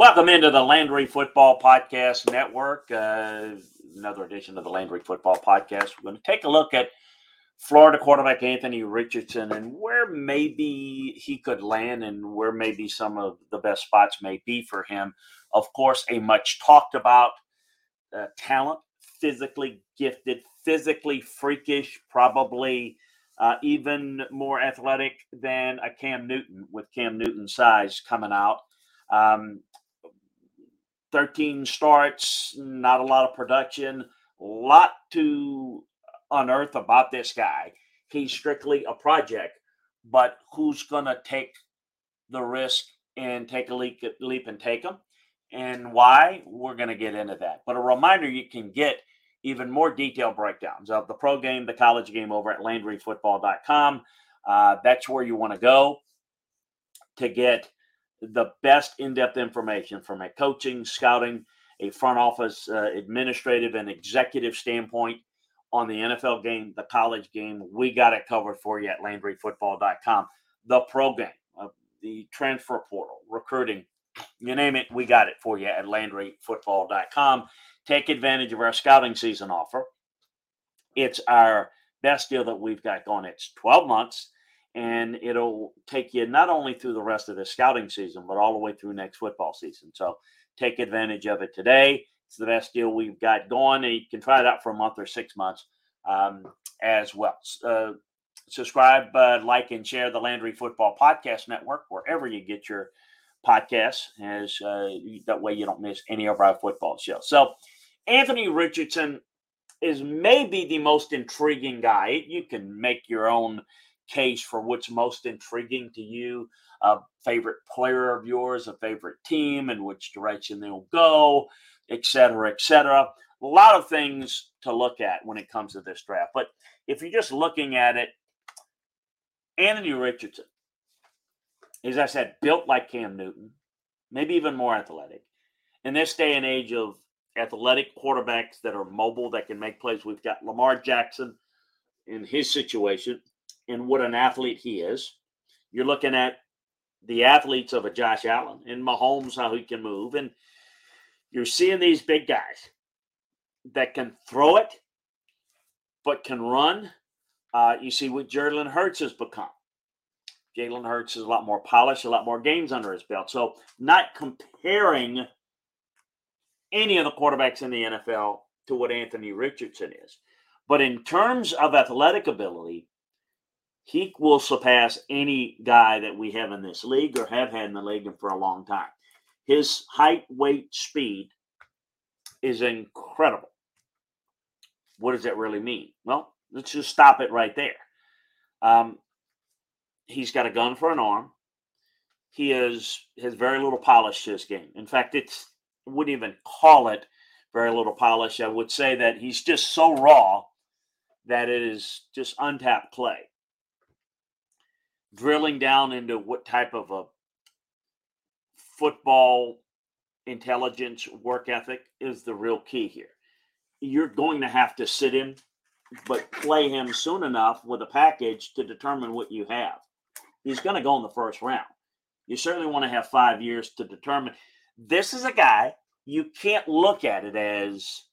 Welcome into the Landry Football Podcast Network. Uh, another edition of the Landry Football Podcast. We're going to take a look at Florida quarterback Anthony Richardson and where maybe he could land and where maybe some of the best spots may be for him. Of course, a much talked about uh, talent, physically gifted, physically freakish, probably uh, even more athletic than a Cam Newton with Cam Newton's size coming out. Um, 13 starts, not a lot of production, lot to unearth about this guy. He's strictly a project, but who's going to take the risk and take a leap, leap and take him? And why? We're going to get into that. But a reminder you can get even more detailed breakdowns of the pro game, the college game over at LandryFootball.com. Uh, that's where you want to go to get the best in depth information from a coaching, scouting, a front office, uh, administrative, and executive standpoint on the NFL game, the college game. We got it covered for you at LandryFootball.com. The pro game, uh, the transfer portal, recruiting, you name it, we got it for you at LandryFootball.com. Take advantage of our scouting season offer. It's our best deal that we've got going. It's 12 months and it'll take you not only through the rest of the scouting season, but all the way through next football season. So take advantage of it today. It's the best deal we've got going, and you can try it out for a month or six months um, as well. Uh, subscribe, uh, like, and share the Landry Football Podcast Network wherever you get your podcasts, as uh, that way you don't miss any of our football shows. So, Anthony Richardson is maybe the most intriguing guy. You can make your own case for what's most intriguing to you, a favorite player of yours, a favorite team, and which direction they'll go, et cetera, et cetera. A lot of things to look at when it comes to this draft. But if you're just looking at it, Anthony Richardson, as I said, built like Cam Newton, maybe even more athletic. In this day and age of athletic quarterbacks that are mobile, that can make plays, we've got Lamar Jackson in his situation and what an athlete he is. You're looking at the athletes of a Josh Allen and Mahomes, how he can move. And you're seeing these big guys that can throw it, but can run. Uh, you see what Jalen Hurts has become. Jalen Hurts is a lot more polished, a lot more games under his belt. So, not comparing any of the quarterbacks in the NFL to what Anthony Richardson is. But in terms of athletic ability, he will surpass any guy that we have in this league or have had in the league for a long time. His height, weight, speed is incredible. What does that really mean? Well, let's just stop it right there. Um, he's got a gun for an arm. He is has very little polish to his game. In fact, it's wouldn't even call it very little polish. I would say that he's just so raw that it is just untapped play drilling down into what type of a football intelligence work ethic is the real key here. You're going to have to sit him, but play him soon enough with a package to determine what you have. He's going to go in the first round. You certainly want to have five years to determine. This is a guy you can't look at it as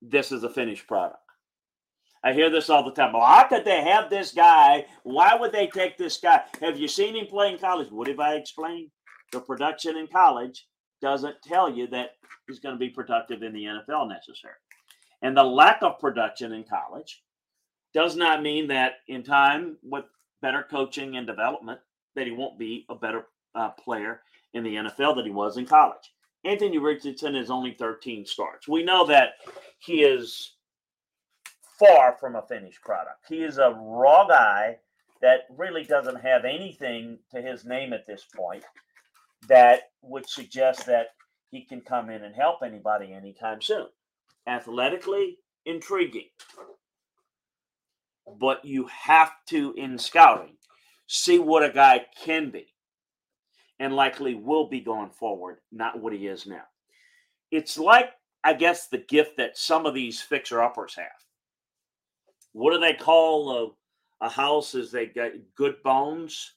this is a finished product. I hear this all the time. Well, how could they have this guy? Why would they take this guy? Have you seen him play in college? What have I explained? The production in college doesn't tell you that he's going to be productive in the NFL necessarily. And the lack of production in college does not mean that in time with better coaching and development that he won't be a better uh, player in the NFL than he was in college. Anthony Richardson is only 13 starts. We know that he is far from a finished product. He is a raw guy that really doesn't have anything to his name at this point that would suggest that he can come in and help anybody anytime soon. Athletically, intriguing. But you have to, in scouting, see what a guy can be and likely will be going forward, not what he is now. It's like, I guess, the gift that some of these fixer uppers have what do they call a, a house? Is they got good bones,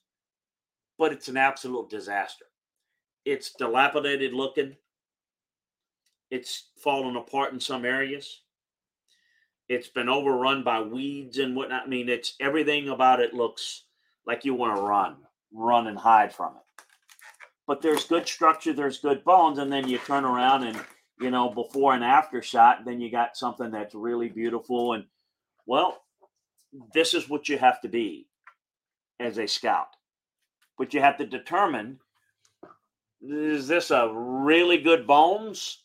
but it's an absolute disaster. it's dilapidated looking. It's fallen apart in some areas. It's been overrun by weeds and whatnot. I mean, it's everything about it looks like you want to run, run and hide from it. But there's good structure, there's good bones, and then you turn around and you know before and after shot, then you got something that's really beautiful. And well, this is what you have to be as a scout. But you have to determine is this a really good bones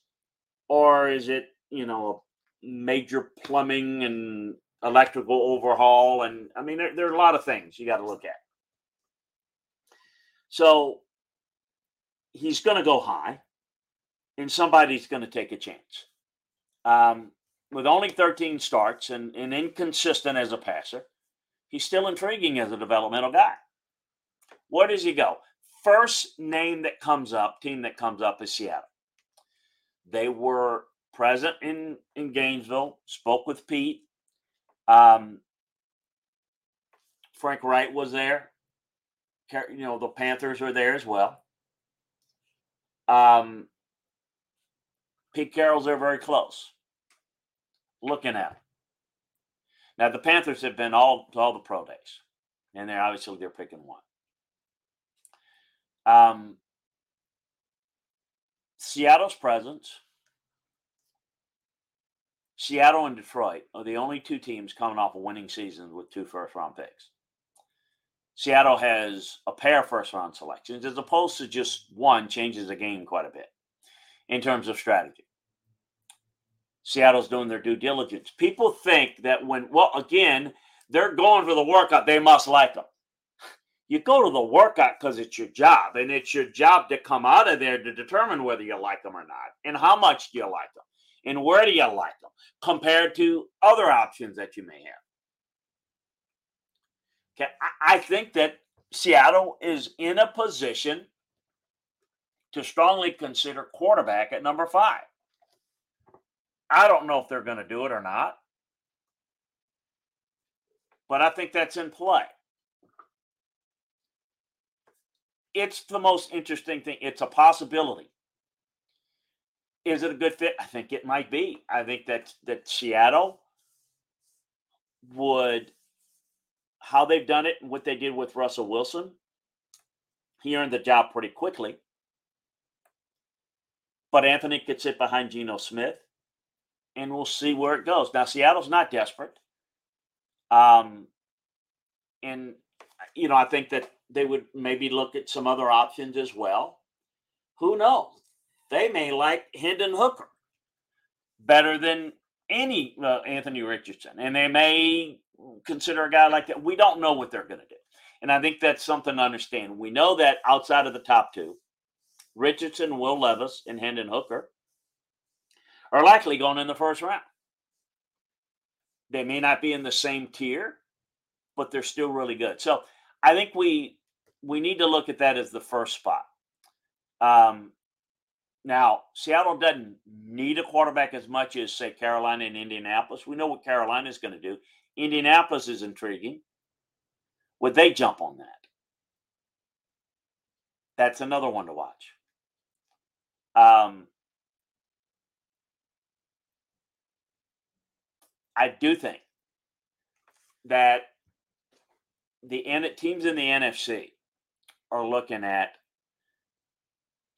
or is it, you know, a major plumbing and electrical overhaul? And I mean, there, there are a lot of things you got to look at. So he's going to go high and somebody's going to take a chance. Um, with only 13 starts and, and inconsistent as a passer, he's still intriguing as a developmental guy. Where does he go? First name that comes up, team that comes up is Seattle. They were present in, in Gainesville, spoke with Pete. Um, Frank Reich was there. You know, the Panthers were there as well. Um, Pete Carroll's there very close looking at. Now the Panthers have been all to all the pro days, and they're obviously they're picking one. Um, Seattle's presence, Seattle and Detroit are the only two teams coming off a winning season with two first round picks. Seattle has a pair of first round selections as opposed to just one changes the game quite a bit in terms of strategy. Seattle's doing their due diligence. People think that when, well, again, they're going for the workout, they must like them. You go to the workout because it's your job, and it's your job to come out of there to determine whether you like them or not, and how much do you like them, and where do you like them compared to other options that you may have. Okay, I, I think that Seattle is in a position to strongly consider quarterback at number five. I don't know if they're going to do it or not. But I think that's in play. It's the most interesting thing. It's a possibility. Is it a good fit? I think it might be. I think that that Seattle would how they've done it and what they did with Russell Wilson. He earned the job pretty quickly. But Anthony could sit behind Geno Smith and we'll see where it goes. Now, Seattle's not desperate. Um, and, you know, I think that they would maybe look at some other options as well. Who knows? They may like Hendon Hooker better than any uh, Anthony Richardson, and they may consider a guy like that. We don't know what they're going to do. And I think that's something to understand. We know that outside of the top two, Richardson, Will Levis, and Hendon Hooker are likely going in the first round. They may not be in the same tier, but they're still really good. So I think we we need to look at that as the first spot. Um, now, Seattle doesn't need a quarterback as much as, say, Carolina and Indianapolis. We know what Carolina is going to do. Indianapolis is intriguing. Would they jump on that? That's another one to watch. Um, I do think that the teams in the NFC are looking at,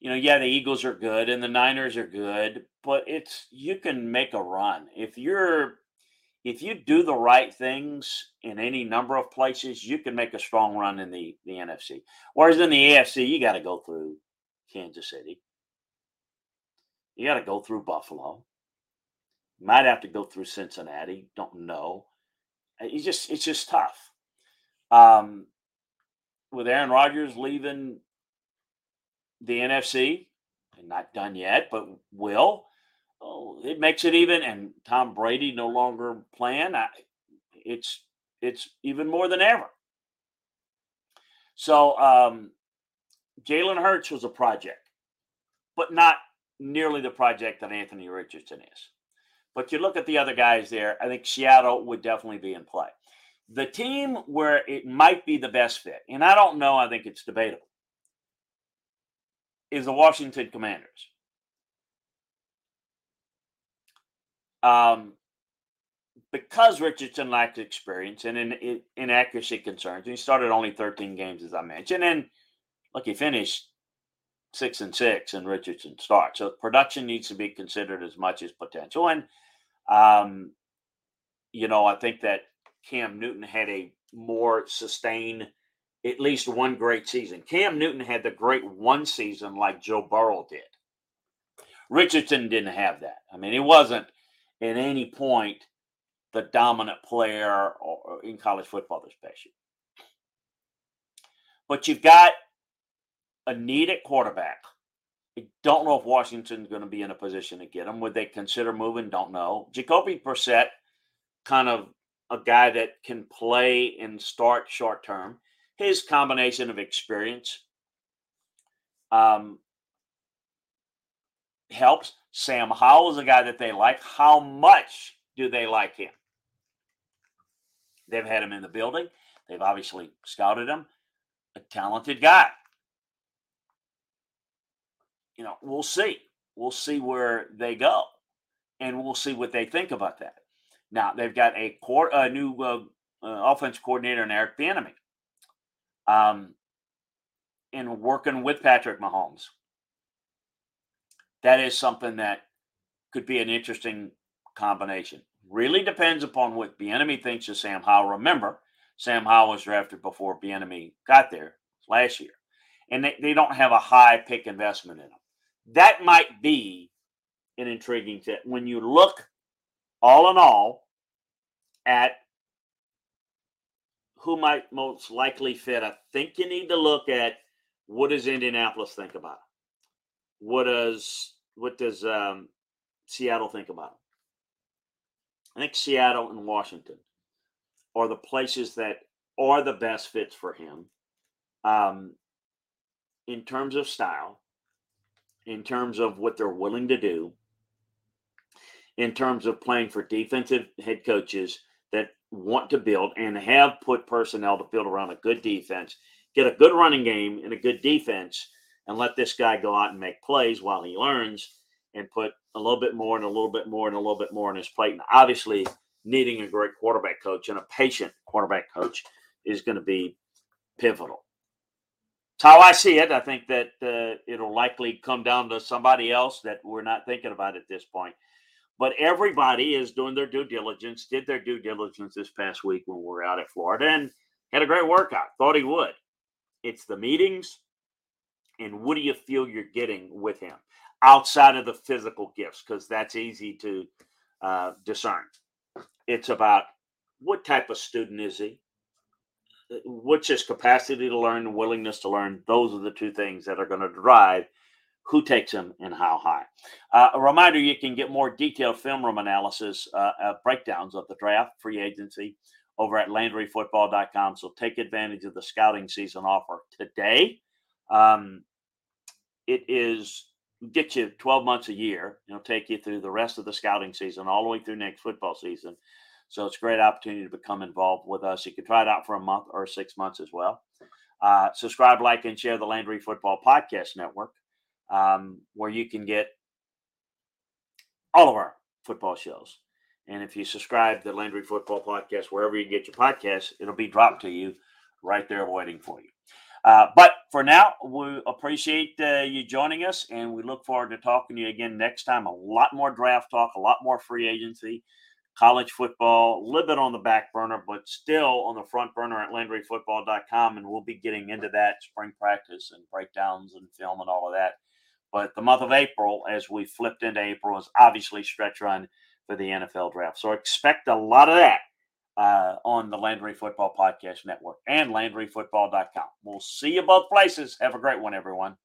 you know, yeah, the Eagles are good and the Niners are good, but it's you can make a run. If you're if you do the right things in any number of places, you can make a strong run in the the NFC. Whereas in the AFC, you got to go through Kansas City, you got to go through Buffalo, might have to go through Cincinnati. Don't know. It's just it's just tough. Um, with Aaron Rodgers leaving the NFC, not done yet, but will. Oh, it makes it even, and Tom Brady no longer playing. I, it's it's even more than ever. So um, Jalen Hurts was a project, but not nearly the project that Anthony Richardson is. But you look at the other guys there, I think Seattle would definitely be in play. The team where it might be the best fit, and I don't know, I think it's debatable, is the Washington Commanders. Um, because Richardson lacked experience and in, in, inaccuracy concerns, he started only 13 games, as I mentioned, and look, he finished six and six in Richardson start. So production needs to be considered as much as potential. And um, you know, I think that Cam Newton had a more sustained, at least one great season. Cam Newton had the great one season like Joe Burrow did. Richardson didn't have that. I mean, he wasn't at any point the dominant player in college football past. But you've got a needed quarterback. I don't know if Washington's going to be in a position to get him. Would they consider moving? Don't know. Jacoby Brissett, kind of a guy that can play and start short term. His combination of experience um, helps. Sam Howell is a guy that they like. How much do they like him? They've had him in the building. They've obviously scouted him. A talented guy you know, we'll see. We'll see where they go, and we'll see what they think about that. Now they've got a, core, a new uh, uh, offense coordinator in Eric Bieniemy, um, in working with Patrick Mahomes. That is something that could be an interesting combination. Really depends upon what Bieniemy thinks of Sam Howell. Remember, Sam Howell was drafted before Bieniemy got there last year, and they, they don't have a high pick investment in him that might be an intriguing fit. When you look all in all at who might most likely fit, I think you need to look at what does Indianapolis think about it? What does what does um, Seattle think about it? I think Seattle and Washington are the places that are the best fits for him um, in terms of style in terms of what they're willing to do, in terms of playing for defensive head coaches that want to build and have put personnel to build around a good defense, get a good running game and a good defense, and let this guy go out and make plays while he learns and put a little bit more and a little bit more and a little bit more on his plate. And obviously, needing a great quarterback coach and a patient quarterback coach is going to be pivotal how I see it. I think that uh, it'll likely come down to somebody else that we're not thinking about at this point. But everybody is doing their due diligence, did their due diligence this past week when we were out at Florida and had a great workout. Thought he would. It's the meetings and what do you feel you're getting with him outside of the physical gifts? Because that's easy to uh, discern. It's about what type of student is he? What's his capacity to learn and willingness to learn those are the two things that are going to drive who takes him and how high. Uh, a reminder you can get more detailed film room analysis uh, uh, breakdowns of the draft free agency over at landryfootball.com so take advantage of the scouting season offer today. Um, it is get you 12 months a year it'll take you through the rest of the scouting season all the way through next football season so it's a great opportunity to become involved with us. You can try it out for a month or six months as well. Uh, subscribe, like, and share the Landry Football Podcast Network, um, where you can get all of our football shows. And if you subscribe to the Landry Football Podcast, wherever you get your podcasts, it'll be dropped to you right there waiting for you. Uh, but for now, we appreciate uh, you joining us, and we look forward to talking to you again next time. A lot more draft talk, a lot more free agency college football, a little bit on the back burner, but still on the front burner at LandryFootball.com. And we'll be getting into that spring practice and breakdowns and film and all of that. But the month of April, as we flipped into April, is obviously stretch run for the NFL draft. So expect a lot of that uh, on the Landry Football Podcast Network and LandryFootball.com. We'll see you both places. Have a great one, everyone.